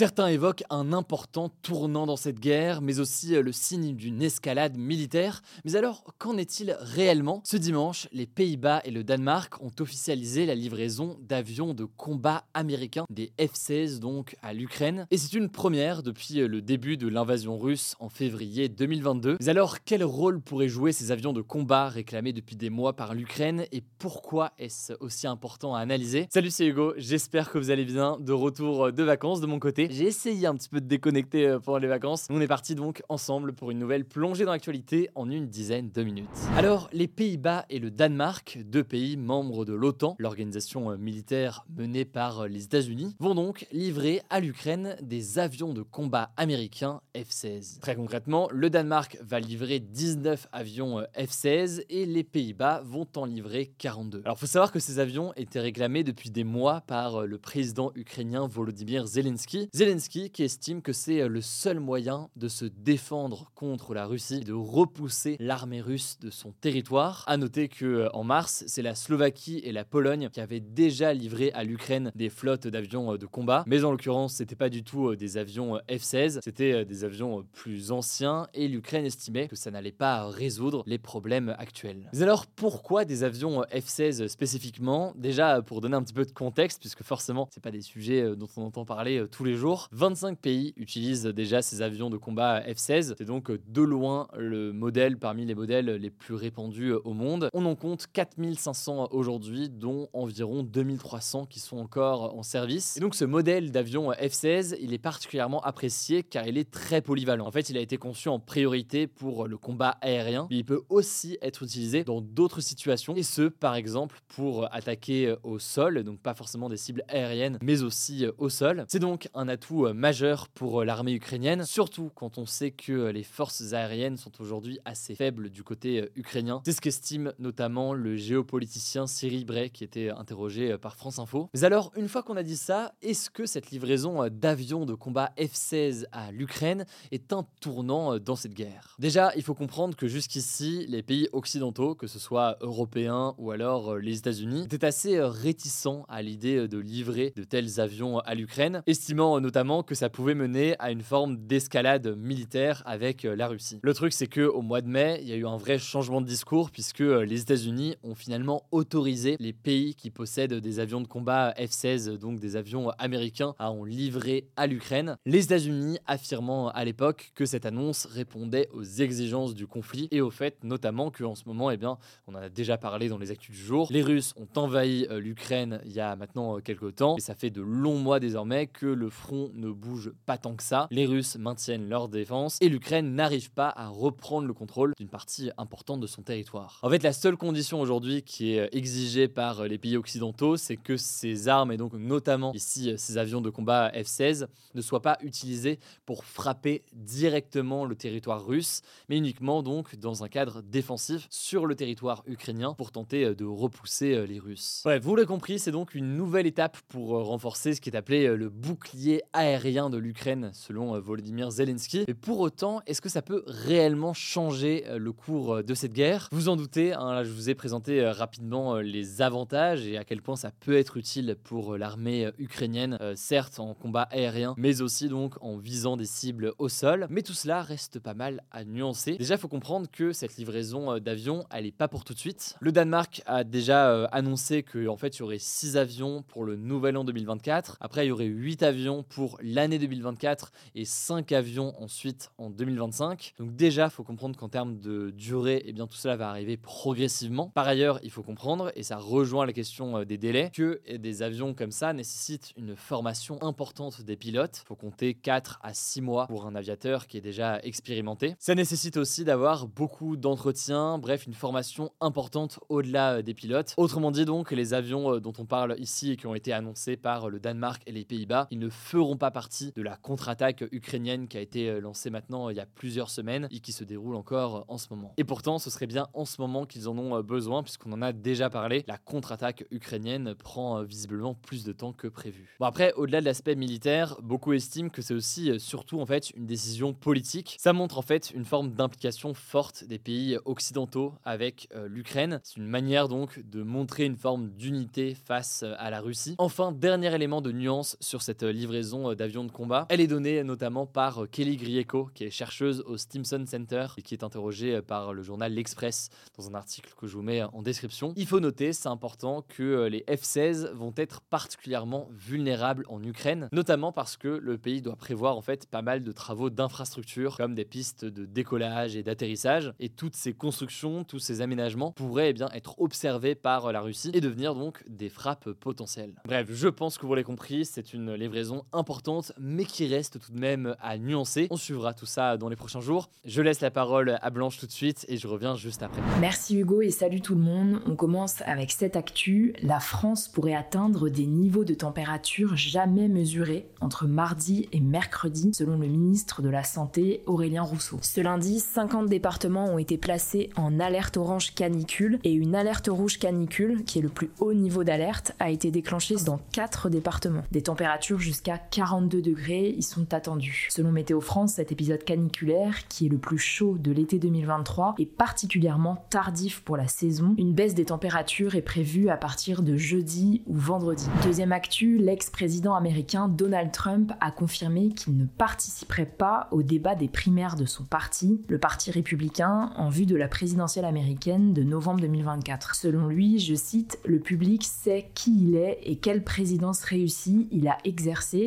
Certains évoquent un important tournant dans cette guerre, mais aussi euh, le signe d'une escalade militaire. Mais alors, qu'en est-il réellement? Ce dimanche, les Pays-Bas et le Danemark ont officialisé la livraison d'avions de combat américains, des F-16 donc, à l'Ukraine. Et c'est une première depuis euh, le début de l'invasion russe en février 2022. Mais alors, quel rôle pourraient jouer ces avions de combat réclamés depuis des mois par l'Ukraine? Et pourquoi est-ce aussi important à analyser? Salut, c'est Hugo, j'espère que vous allez bien, de retour euh, de vacances de mon côté. J'ai essayé un petit peu de déconnecter euh, pendant les vacances. On est parti donc ensemble pour une nouvelle plongée dans l'actualité en une dizaine de minutes. Alors, les Pays-Bas et le Danemark, deux pays membres de l'OTAN, l'organisation euh, militaire menée par euh, les États-Unis, vont donc livrer à l'Ukraine des avions de combat américains F-16. Très concrètement, le Danemark va livrer 19 avions F-16 et les Pays-Bas vont en livrer 42. Alors, faut savoir que ces avions étaient réclamés depuis des mois par le président ukrainien Volodymyr Zelensky. Zelensky qui estime que c'est euh, le seul moyen de se défendre contre la Russie, de repousser l'armée russe de son territoire. À noter que euh, en mars, c'est la Slovaquie et la Pologne qui avaient déjà livré à l'Ukraine des flottes d'avions euh, de combat, mais en l'occurrence, c'était pas du tout des avions F-16, c'était des avions plus anciens et l'Ukraine estimait que ça n'allait pas résoudre les problèmes actuels. Mais alors pourquoi des avions F-16 spécifiquement? Déjà pour donner un petit peu de contexte puisque forcément, c'est pas des sujets dont on entend parler tous les jours 25 pays utilisent déjà ces avions de combat F-16. C'est donc de loin le modèle parmi les modèles les plus répandus au monde. On en compte 4500 aujourd'hui, dont environ 2300 qui sont encore en service. Et donc ce modèle d'avion F-16, il est particulièrement apprécié car il est très polyvalent. En fait, il a été conçu en priorité pour le combat aérien, mais il peut aussi être utilisé dans d'autres situations, et ce, par exemple, pour attaquer au sol, donc pas forcément des cibles aériennes, mais aussi au sol. C'est donc un atout euh, majeur pour euh, l'armée ukrainienne, surtout quand on sait que euh, les forces aériennes sont aujourd'hui assez faibles du côté ukrainien. C'est ce qu'estime notamment le géopoliticien Cyril Bray qui était interrogé par France Info. Mais alors, une fois qu'on a dit ça, est-ce que cette livraison d'avions de combat F-16 à l'Ukraine est un tournant dans cette guerre? Déjà, il faut comprendre que jusqu'ici, les pays occidentaux, que ce soit européens ou alors les États-Unis, étaient assez réticents à l'idée de livrer de tels avions à l'Ukraine, estimant notamment que ça pouvait mener à une forme d'escalade militaire avec euh, la Russie. Le truc, c'est que au mois de mai, il y a eu un vrai changement de discours puisque euh, les États-Unis ont finalement autorisé les pays qui possèdent des avions de combat F-16, donc des avions américains, à en livrer à l'Ukraine. Les États-Unis affirmant à l'époque que cette annonce répondait aux exigences du conflit et au fait notamment qu'en ce moment, eh bien, on en a déjà parlé dans les actus du jour, les Russes ont envahi euh, l'Ukraine il y a maintenant quelques temps et ça fait de longs mois désormais que le front ne bouge pas tant que ça. Les Russes maintiennent leur défense et l'Ukraine n'arrive pas à reprendre le contrôle d'une partie importante de son territoire. En fait, la seule condition aujourd'hui qui est exigée par les pays occidentaux, c'est que ces armes, et donc notamment ici ces avions de combat F-16, ne soient pas utilisés pour frapper directement le territoire russe, mais uniquement donc dans un cadre défensif sur le territoire ukrainien pour tenter de repousser les Russes. Bref, vous l'avez compris, c'est donc une nouvelle étape pour renforcer ce qui est appelé le bouclier aérien de l'Ukraine, selon euh, Volodymyr Zelensky. Mais pour autant, est-ce que ça peut réellement changer euh, le cours euh, de cette guerre? Vous en doutez, hein, là je vous ai présenté rapidement les avantages et à quel point ça peut être utile pour l'armée ukrainienne, certes en combat aérien, mais aussi donc en visant des cibles au sol. Mais tout cela reste pas mal à nuancer. Déjà, il faut comprendre que cette livraison d'avions, elle est pas pour tout de suite. Le Danemark a déjà annoncé qu'en en fait, il y aurait 6 avions pour le nouvel an 2024. Après, il y aurait 8 avions pour l'année 2024 et 5 avions ensuite en 2025. Donc déjà, il faut comprendre qu'en termes de durée, eh bien, tout cela va arriver progressivement. Par ailleurs, il faut comprendre, et ça rejoint la question euh, des délais, que des avions comme ça nécessitent une formation importante des pilotes. Il faut compter 4 à 6 mois pour un aviateur qui est déjà expérimenté. Ça nécessite aussi d'avoir beaucoup d'entretiens, bref, une formation importante au-delà euh, des pilotes. Autrement dit donc, les avions euh, dont on parle ici et qui ont été annoncés par le Danemark et les Pays-Bas, ils ne feront pas partie de la contre-attaque ukrainienne qui a été lancée maintenant il y a plusieurs semaines et qui se déroule encore en ce moment. Et pourtant, ce serait bien en ce moment qu'ils en ont besoin puisqu'on en a déjà parlé. La contre-attaque ukrainienne prend visiblement plus de temps que prévu. Bon après, au-delà de l'aspect militaire, beaucoup estiment que c'est aussi surtout en fait une décision politique. Ça montre en fait une forme d'implication forte des pays occidentaux avec euh, l'Ukraine. C'est une manière donc de montrer une forme d'unité face euh, à la Russie. Enfin, dernier élément de nuance sur cette euh, livraison d'avions de combat, elle est donnée notamment par Kelly Grieco, qui est chercheuse au Stimson Center et qui est interrogée par le journal L'Express dans un article que je vous mets en description. Il faut noter, c'est important, que les F-16 vont être particulièrement vulnérables en Ukraine, notamment parce que le pays doit prévoir en fait pas mal de travaux d'infrastructure comme des pistes de décollage et d'atterrissage et toutes ces constructions, tous ces aménagements pourraient eh bien être observés par la Russie et devenir donc des frappes potentielles. Bref, je pense que vous l'avez compris, c'est une livraison importante mais qui reste tout de même à nuancer. On suivra tout ça dans les prochains jours. Je laisse la parole à Blanche tout de suite et je reviens juste après. Merci Hugo et salut tout le monde. On commence avec cette actu. La France pourrait atteindre des niveaux de température jamais mesurés entre mardi et mercredi selon le ministre de la Santé Aurélien Rousseau. Ce lundi, 50 départements ont été placés en alerte orange canicule et une alerte rouge canicule, qui est le plus haut niveau d'alerte, a été déclenchée dans 4 départements. Des températures jusqu'à 42 degrés y sont attendues. Selon Météo France, cet épisode caniculaire, qui est le plus chaud de l'été 2023, est particulièrement tardif pour la saison. Une baisse des températures est prévue à partir de jeudi ou vendredi. Deuxième actu, l'ex-président américain Donald Trump a confirmé qu'il ne participerait pas au débat des primaires de son parti, le Parti républicain, en vue de la présidentielle américaine de novembre 2024. Selon lui, je cite, le public sait qui il est et quelle présidence réussie il a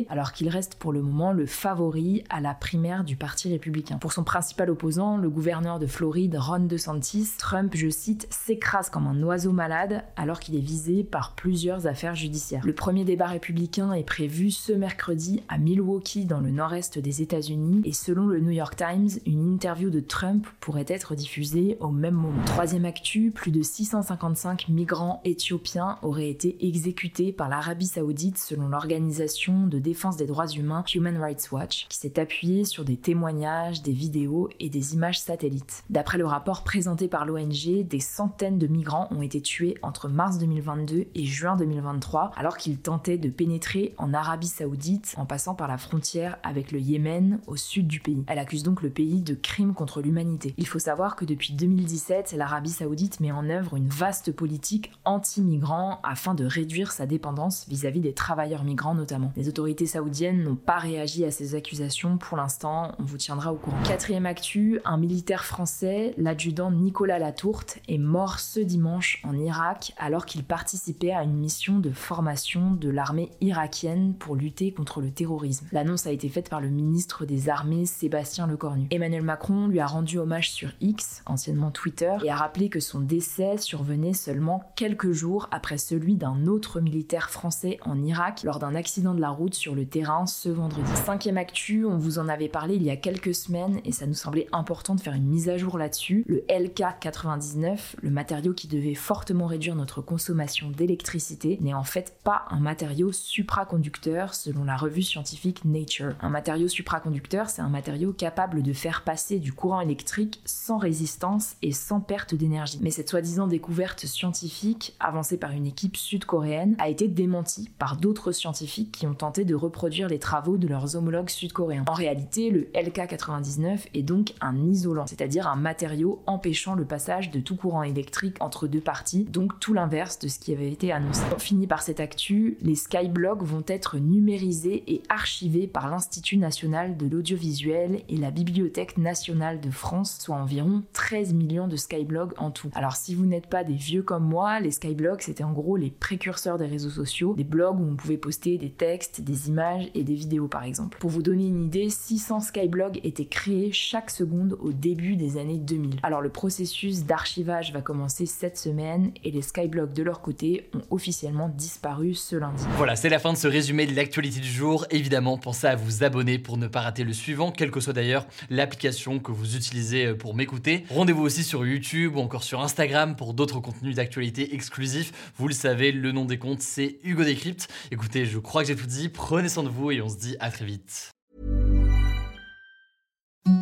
alors qu'il reste pour le moment le favori à la primaire du Parti républicain. Pour son principal opposant, le gouverneur de Floride, Ron DeSantis, Trump, je cite, s'écrase comme un oiseau malade alors qu'il est visé par plusieurs affaires judiciaires. Le premier débat républicain est prévu ce mercredi à Milwaukee dans le nord-est des États-Unis et selon le New York Times, une interview de Trump pourrait être diffusée au même moment. Troisième actu, plus de 655 migrants éthiopiens auraient été exécutés par l'Arabie saoudite selon l'organisation de défense des droits humains Human Rights Watch qui s'est appuyée sur des témoignages, des vidéos et des images satellites. D'après le rapport présenté par l'ONG, des centaines de migrants ont été tués entre mars 2022 et juin 2023 alors qu'ils tentaient de pénétrer en Arabie saoudite en passant par la frontière avec le Yémen au sud du pays. Elle accuse donc le pays de crimes contre l'humanité. Il faut savoir que depuis 2017, l'Arabie saoudite met en œuvre une vaste politique anti-migrants afin de réduire sa dépendance vis-à-vis des travailleurs migrants notamment. Les autorités saoudiennes n'ont pas réagi à ces accusations pour l'instant, on vous tiendra au courant. Quatrième actu, un militaire français, l'adjudant Nicolas Latourte, est mort ce dimanche en Irak alors qu'il participait à une mission de formation de l'armée irakienne pour lutter contre le terrorisme. L'annonce a été faite par le ministre des Armées Sébastien Lecornu. Emmanuel Macron lui a rendu hommage sur X, anciennement Twitter, et a rappelé que son décès survenait seulement quelques jours après celui d'un autre militaire français en Irak lors d'un accident de la route sur le terrain ce vendredi. Cinquième actu, on vous en avait parlé il y a quelques semaines et ça nous semblait important de faire une mise à jour là-dessus. Le LK99, le matériau qui devait fortement réduire notre consommation d'électricité, n'est en fait pas un matériau supraconducteur selon la revue scientifique Nature. Un matériau supraconducteur, c'est un matériau capable de faire passer du courant électrique sans résistance et sans perte d'énergie. Mais cette soi-disant découverte scientifique, avancée par une équipe sud-coréenne, a été démentie par d'autres scientifiques qui ont tenté de reproduire les travaux de leurs homologues sud-coréens. En réalité, le LK99 est donc un isolant, c'est-à-dire un matériau empêchant le passage de tout courant électrique entre deux parties, donc tout l'inverse de ce qui avait été annoncé. On finit par cette actu, les skyblocks vont être numérisés et archivés par l'Institut national de l'audiovisuel et la Bibliothèque nationale de France, soit environ 13 millions de skyblogs en tout. Alors si vous n'êtes pas des vieux comme moi, les skyblogs c'était en gros les précurseurs des réseaux sociaux, des blogs où on pouvait poster des textes, des images et des vidéos par exemple. Pour vous donner une idée, 600 skyblogs étaient créés chaque seconde au début des années 2000. Alors le processus d'archivage va commencer cette semaine et les skyblogs de leur côté ont officiellement disparu ce lundi. Voilà, c'est la fin de ce résumé de l'actualité du jour. Évidemment, pensez à vous abonner pour ne pas rater le suivant, quelle que soit d'ailleurs l'application que vous utilisez euh, pour m'écouter. Rendez-vous aussi sur YouTube ou encore sur Instagram pour d'autres contenus d'actualité exclusifs. Vous le savez, le nom des comptes, c'est Hugo Décrypte. Écoutez, je crois que j'ai tout dit. Prenez soin de vous et on se dit à très vite.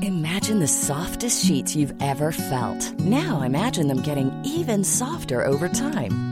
Imagine the softest sheets you've ever felt. Now imagine them getting even softer over time.